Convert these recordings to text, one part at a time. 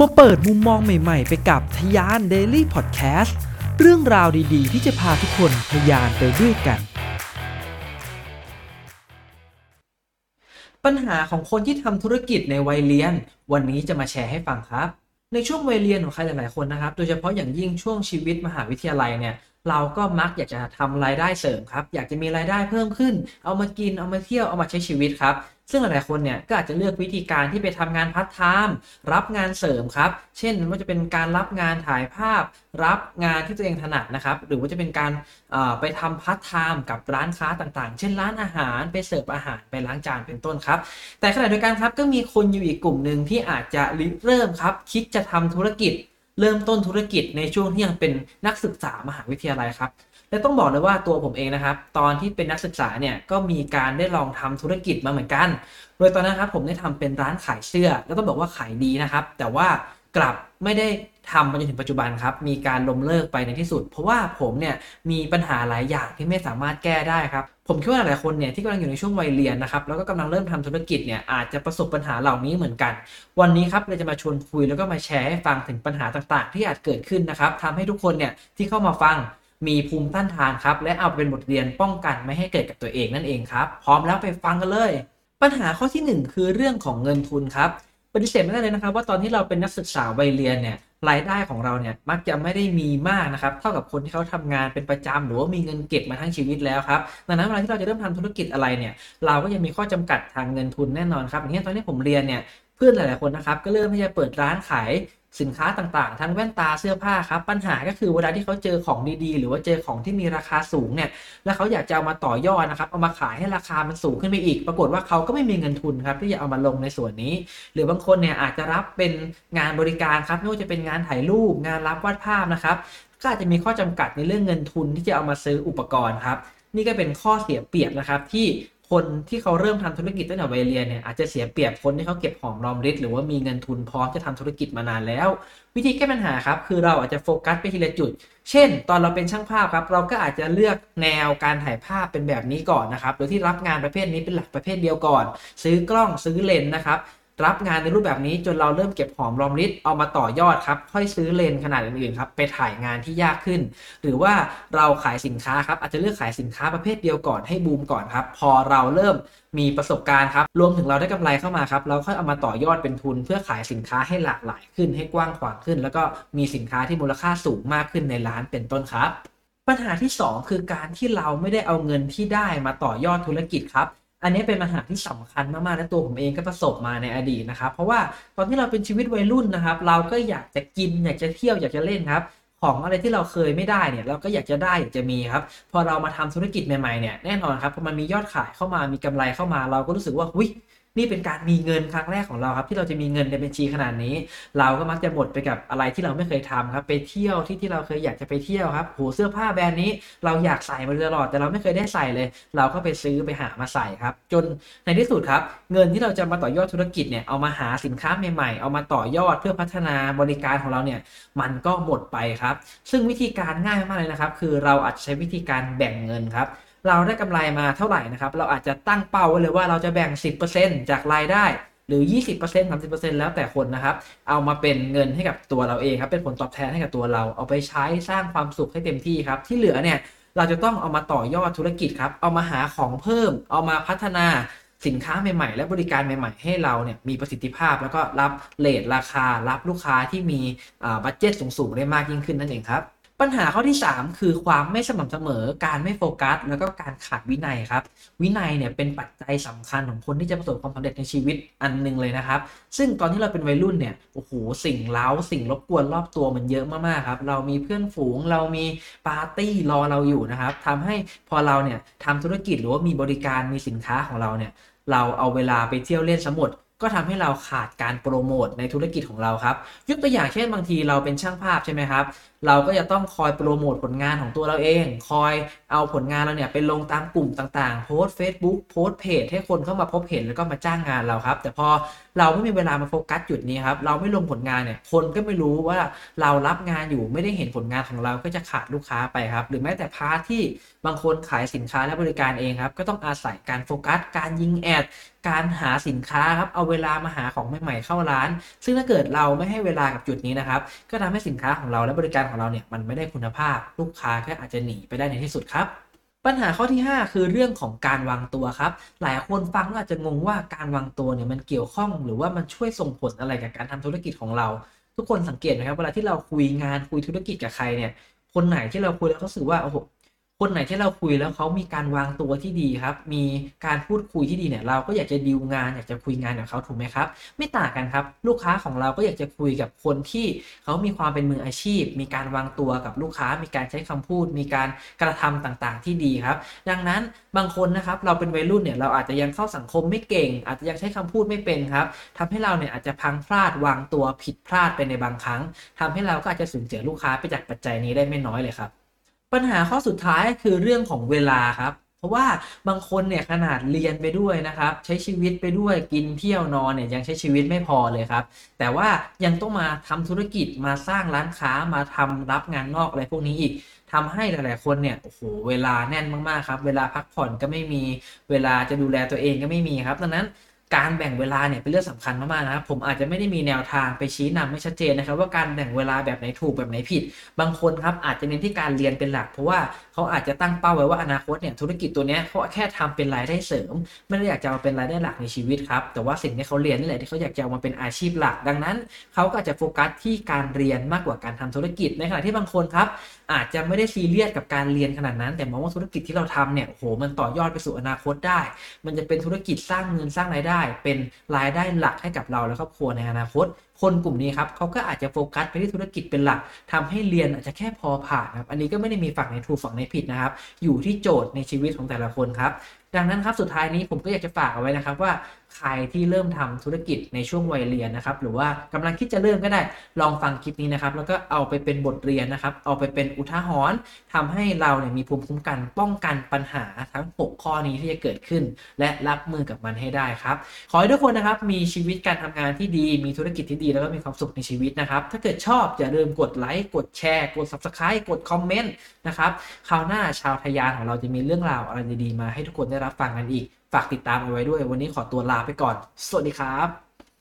มาเปิดมุมมองใหม่ๆ ไปกับทยาน Daily Podcast เรื่องราวดีๆ ที่จะพาทุกคนทยานไปด้วยกัน ปัญหาของคนที่ทำธุรกิจในวัยเรียน วันนี้จะมาแชร์ให้ฟังครับ ในช่วงวัยเรียนของใครหลายๆคนนะครับ โดยเฉพาะอย่างยิ่งช่วงชีวิตมหาวิทยาลัยเนี่ยเราก็มักอยากจะทำรายได้เสริมครับ อยากจะมีรายได้เพิ่มขึ้น เอามากิน เอามาเที่ยว เอามาใช้ชีวิตครับ ซึ่งหลายๆคนเนี่ยก็อาจจะเลือกวิธีการที่ไปทำงานพาร์ทไทม์รับงานเสริมครับ เช่นว่าจะเป็นการรับงานถ่ายภาพ รับงานที่ตัวเองถนัดนะครับ หรือว่าจะเป็นการไปทำพาร์ทไทม์กับร้านค้าต่างๆ เช่นร้านอาหารไปเสิร์ฟอาหารไปล้างจานเป็นต้นครับ แต่ขณะเดียวกันครับก็มีคนอยู่อีกกลุ่มหนึ่งที่อาจจะริเริ่มครับ คิดจะทำธุรกิจเริ่มต้นธุรกิจในช่วงที่ยังเป็นนักศึกษามหาวิทยาลัยครับ และต้องบอกเลยว่าตัวผมเองนะครับ ตอนที่เป็นนักศึกษาเนี่ยก็มีการได้ลองทำธุรกิจมาเหมือนกัน โดยตอนนั้นครับผมได้ทำเป็นร้านขายเสื้อ แล้วต้องบอกว่าขายดีนะครับ แต่ว่ากลับไม่ได้ทำมาจนถึงปัจจุบันครับ มีการล้มเลิกไปในที่สุด เพราะว่าผมเนี่ยมีปัญหาหลายอย่างที่ไม่สามารถแก้ได้ครับ ผมคิดว่าหลายคนเนี่ยที่กำลังอยู่ในช่วงวัยเรียนนะครับ แล้วก็กำลังเริ่มทำธุรกิจเนี่ยอาจจะประสบปัญหาเหล่านี้เหมือนกัน วันนี้ครับเราจะมาชวนคุยแล้วก็มาแชร์ให้ฟังถึงปัญหาต่างๆ ที่อาจเกิดขึ้นนะครับทำให้ทุกคนเนี่ยที่เข้ามาฟัง มีภูมิต้านทานครับ และเอาไปเป็นบทเรียนป้องกันไม่ให้เกิดกับตัวเองนั่นเองครับ พร้อมแล้วไปฟังกันเลย ปัญหาข้อที่หนึ่งคือเรื่องของเงินทุนครับปฏิเสธไม่ได้เลยนะครับ ว่าตอนที่เราเป็นนักศึกษาวัยเรียนเนี่ยรายได้ของเราเนี่ยมักจะไม่ได้มีมากนะครับ เท่ากับคนที่เขาทำงานเป็นประจำหรือว่ามีเงินเก็บมาทั้งชีวิตแล้วครับดังนั้นเวลาที่เราจะเริ่มทำธุรกิจอะไรเนี่ย เราก็ยังมีข้อจำกัดทางเงินทุนแน่นอนครับอย่างเช่นตอนที่ผมเรียนเนี่ยเพื่อนหลาย ๆ คนนะครับก็เริ่มที่จะเปิดร้านขาย สินค้าต่างๆ ทั้งแว่นตาเสื้อผ้าครับ ปัญหาก็คือเวลาที่เขาเจอของดีๆ หรือว่าเจอของที่มีราคาสูงเนี่ย แล้วเขาอยากจะเอามาต่อยอดนะครับ เอามาขายให้ราคามันสูงขึ้นไปอีก ปรากฏว่าเขาก็ไม่มีเงินทุนครับที่จะเอามาลงในส่วนนี้ หรือบางคนเนี่ยอาจจะรับเป็นงานบริการครับไม่ว่าจะเป็นงานถ่ายรูป งานรับวาดภาพนะครับก็อาจจะมีข้อจำกัดในเรื่องเงินทุนที่จะเอามาซื้ออุปกรณ์ครับนี่ก็เป็นข้อเสียเปรียบนะครับที่ คนที่เขาเริ่มทำธุรกิจตั้งแต่วัยเรียนเนี่ยอาจจะเสียเปรียบคนที่เขาเก็บหอมรอมริบหรือว่ามีเงินทุนพร้อมจะทำธุรกิจมานานแล้ว วิธีแก้ปัญหาครับ คือเราอาจจะโฟกัสไปทีละจุด เช่น ตอนเราเป็นช่างภาพครับ เราก็อาจจะเลือกแนวการถ่ายภาพเป็นแบบนี้ก่อนนะครับโดยที่รับงานประเภทนี้เป็นหลักประเภทเดียวก่อน ซื้อกล้องซื้อเลนส์นะครับ รับงานในรูปแบบนี้จนเราเริ่มเก็บหอมรอมริบเอามาต่อยอดครับ ค่อยซื้อเลนขนาดอื่นๆครับไปถ่ายงานที่ยากขึ้น หรือว่าเราขายสินค้าครับอาจจะเลือกขายสินค้าประเภทเดียวก่อนให้บูมก่อนครับ พอเราเริ่มมีประสบการณ์ครับ รวมถึงเราได้กำไรเข้ามาครับ เราค่อยเอามาต่อยอดเป็นทุน เพื่อขายสินค้าให้หลากหลายขึ้นให้กว้างขวางขึ้น แล้วก็มีสินค้าที่มูลค่าสูงมากขึ้นในร้านเป็นต้นครับ ปัญหาที่ 2 คือการที่เราไม่ได้เอาเงินที่ได้มาต่อยอดธุรกิจครับ อันนี้เป็นปัญหาที่สำคัญมากๆและตัวผมเองก็ประสบมาในอดีตนะครับ เพราะว่าตอนที่เราเป็นชีวิตวัยรุ่นนะครับ เราก็อยากจะกินอยากจะเที่ยวอยากจะเล่นครับของอะไรที่เราเคยไม่ได้เนี่ยเราก็อยากจะได้อยากจะมีครับ พอเรามาทำธุรกิจใหม่ๆเนี่ยแน่นอนครับพอมันมียอดขายเข้ามามีกำไรเข้ามา เราก็รู้สึกว่าหุ้ย นี่เป็นการมีเงินครั้งแรกของเราครับ ที่เราจะมีเงินในบัญชีขนาดนี้ เราก็มักจะหมดไปกับอะไรที่เราไม่เคยทำครับ ไปเที่ยวที่ที่เราเคยอยากจะไปเที่ยวครับโหเสื้อผ้าแบรนด์นี้ เราอยากใส่มาตลอด แต่เราไม่เคยได้ใส่เลย เราก็ไปซื้อไปหามาใส่ครับ จนในที่สุดครับ เงินที่เราจะมาต่อยอดธุรกิจเนี่ยเอามาหาสินค้าใหม่ๆ เอามาต่อยอดเพื่อพัฒนาบริการของเราเนี่ยมันก็หมดไปครับ ซึ่งวิธีการง่ายมากเลยนะครับ คือเราอาจจะใช้วิธีการแบ่งเงินครับ เราได้กำไรมาเท่าไหร่นะครับ เราอาจจะตั้งเป้าไว้เลยว่าเราจะแบ่ง 10%จากรายได้หรือ 20% 30%แล้วแต่คนนะครับ เอามาเป็นเงินให้กับตัวเราเองครับ เป็นผลตอบแทนให้กับตัวเรา เอาไปใช้สร้างความสุขให้เต็มที่ครับ ที่เหลือเนี่ย เราจะต้องเอามาต่อยอดธุรกิจครับ เอามาหาของเพิ่ม เอามาพัฒนาสินค้าใหม่ ๆ และบริการใหม่ ๆ ให้เราเนี่ยมีประสิทธิภาพ แล้วก็รับเลทราคา รับลูกค้าที่มีบัตเจ็ตสูงๆได้มากยิ่งขึ้นนั่นเองครับ ปัญหาข้อที่ 3 คือความไม่สม่ำเสมอ การไม่โฟกัส แล้วก็การขาดวินัยครับ วินัยเนี่ยเป็นปัจจัยสำคัญของคนที่จะประสบความสำเร็จในชีวิตอันหนึงเลยนะครับ ซึ่งตอนที่เราเป็นวัยรุ่นเนี่ย โอ้โห สิ่งเล้า สิ่งรบกวนรอบตัวมันเยอะมากๆครับ เรามีเพื่อนฝูง เรามีปาร์ตี้รอเราอยู่นะครับทำให้พอเราเนี่ยทำธุรกิจหรือว่ามีบริการ มีสินค้าของเราเนี่ย เราเอาเวลาไปเที่ยวเล่นสมุด ก็ทำให้เราขาดการโปรโมทในธุรกิจของเราครับ ยกตัวอย่างเช่นบางทีเราเป็นช่างภาพใช่ไหมครับ เราก็จะต้องคอยโปรโมทผลงานของตัวเราเอง คอยเอาผลงานเราเนี่ยไปลงตามกลุ่มต่างๆ โพสต์ Facebook โพสต์เพจให้คนเข้ามาพบเห็นแล้วก็มาจ้างงานเราครับ แต่พอเราไม่มีเวลามาโฟกัสจุดนี้ครับ เราไม่ลงผลงานเนี่ย คนก็ไม่รู้ว่าเรารับงานอยู่ไม่ได้เห็นผลงานของเราก็จะขาดลูกค้าไปครับ หรือแม้แต่ part ที่ บางคนขายสินค้าและบริการเองครับ ก็ต้องอาศัยการโฟกัส การยิงแอด การหาสินค้าครับ เอาเวลามาหาของใหม่ๆเข้าร้าน ซึ่งถ้าเกิดเราไม่ให้เวลากับจุดนี้นะครับ ก็ทำให้สินค้าของเราและบริการของเราเนี่ย มันไม่ได้คุณภาพ ลูกค้าก็อาจจะหนีไปได้ในที่สุดครับปัญหาข้อที่ 5 คือเรื่องของการวางตัวครับ หลายคนฟังแล้วอาจจะงงว่าการวางตัวเนี่ยมันเกี่ยวข้อง หรือว่ามันช่วยส่งผลอะไรกับการทำธุรกิจของเรา ทุกคนสังเกตไหมครับเวลาที่เราคุยงานคุยธุรกิจกับใครเนี่ยคนไหนที่เราคุยแล้วเขาสึกว่าโอ้โห คนไหนที่เราคุยแล้วเขามีการวางตัวที่ดีครับ มีการพูดคุยที่ดีเนี่ยเราก็อยากจะดีลงานอยากจะคุยงานกับเขาถูกไหมครับ ไม่ต่างกันครับ ลูกค้าของเราก็อยากจะคุยกับคนที่เขามีความเป็นมืออาชีพ มีการวางตัวกับลูกค้า มีการใช้คำพูด มีการกระทำต่างๆ ที่ดีครับ ดังนั้นบางคนนะครับเราเป็นวัยรุ่นเนี่ยเราอาจจะยังเข้าสังคมไม่เก่ง อาจจะยังใช้คำพูดไม่เป็นครับทำให้เราเนี่ยอาจจะพังพลาดวางตัวผิดพลาดไปในบางครั้งทำให้เราก็อาจจะสูญเสียลูกค้าไปจากปัจจัยนี้ได้ไม่น้อยเลยครับ ปัญหาข้อสุดท้ายคือเรื่องของเวลาครับ เพราะว่าบางคนเนี่ยขนาดเรียนไปด้วยนะครับ ใช้ชีวิตไปด้วยกินเที่ยวนอนเนี่ยยังใช้ชีวิตไม่พอเลยครับ แต่ว่ายังต้องมาทำธุรกิจมาสร้างร้านค้ามาทำรับงานนอกอะไรพวกนี้อีกทำให้หลาย ๆ คนเนี่ยโอ้โหเวลาแน่นมาก ๆ ครับ เวลาพักผ่อนก็ไม่มีเวลาจะดูแลตัวเองก็ไม่มีครับดังนั้น การแบ่งเวลาเนี่ยเป็นเรื่องสำคัญมากๆนะครับผมอาจจะไม่ได้มีแนวทางไปชี้นำไม่ชัดเจนนะครับว่าการแบ่งเวลาแบบไหนถูกแบบไหนผิด บางคนครับอาจจะเน้นที่การเรียนเป็นหลัก เพราะว่าเขาอาจจะตั้งเป้าไว้ว่าอนาคตเนี่ยธุรกิจตัวเนี้ยเขาแค่ทำเป็นรายได้เสริม ไม่ได้อยากจะมาเป็นรายได้หลักในชีวิตครับแต่ว่าสิ่งที่เขาเรียนนี่แหละที่เขาอยากจะเอามาเป็นอาชีพหลัก ดังนั้นเขาก็จจะโฟกัสที่การเรียนมากกว่าการทำธุรกิจในขณะที่บางคนครับอาจจะไม่ได้ซีเรียสกับการเรียนขนาดนั้น แต่มองว่าธุรกิจที่เราทำเนี่ยโหมันต่อยอดไปสู่อนาคตได้ มันจะเป็นธุรกิจสร้างเงินสร้างรายได้ เป็นรายได้หลักให้กับเราและครอบครัวในอนาคต คนกลุ่มนี้ครับเขาก็อาจจะโฟกัสไปที่ธุรกิจเป็นหลักทำให้เรียนอาจจะแค่พอผ่านครับอันนี้ก็ไม่ได้มีฝั่งในถูกฝั่งในผิดนะครับ อยู่ที่โจทย์ในชีวิตของแต่ละคนครับดังนั้นครับสุดท้ายนี้ผมก็อยากจะฝากเอาไว้นะครับว่า ใครที่เริ่มทำธุรกิจในช่วงวัยเรียนนะครับ หรือว่ากำลังคิดจะเริ่มก็ได้ลองฟังคลิปนี้นะครับ แล้วก็เอาไปเป็นบทเรียนนะครับ เอาไปเป็นอุทาหรณ์ทำให้เราเนี่ยมีภูมิคุ้มกันป้องกันปัญหาทั้ง 6 ข้อนี้ที่จะเกิดขึ้น และรับมือกับมันให้ได้ครับ ขอให้ทุกคนนะครับมีชีวิตการทำงานที่ดี มีธุรกิจที่ดีแล้วก็มีความสุขในชีวิตนะครับ ถ้าเกิดชอบอย่าลืมกดไลค์กดแชร์กด subscribe กดคอมเมนต์นะครับคราวหน้าชาวทยานของเราจะมีเรื่องราวอะไรดีๆมาให้ทุกคนได้รับฟังกันอีกฝากติดตามเอาไว้ด้วย วันนี้ขอตัวลาไปก่อน สวัสดีครับ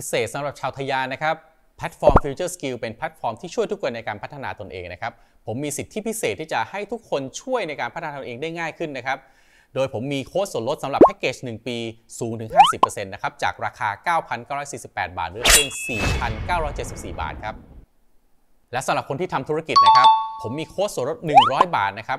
พิเศษสำหรับชาวทยานะครับแพลตฟอร์ม Future Skill เป็นแพลตฟอร์มที่ช่วยทุกคนในการพัฒนาตนเองนะครับ ผมมีสิทธิพิเศษที่จะให้ทุกคนช่วยในการพัฒนาตนเองได้ง่ายขึ้นนะครับ โดยผมมีโค้ดส่วนลดสำหรับแพ็กเกจ 1 ปีสูงถึง 50%นะครับ จากราคา 9,948 บาทเหลือเพียง 4,974 บาทครับ และสำหรับคนที่ทำธุรกิจนะครับ ผมมีโค้ดส่วนลด 100 บาทนะครับ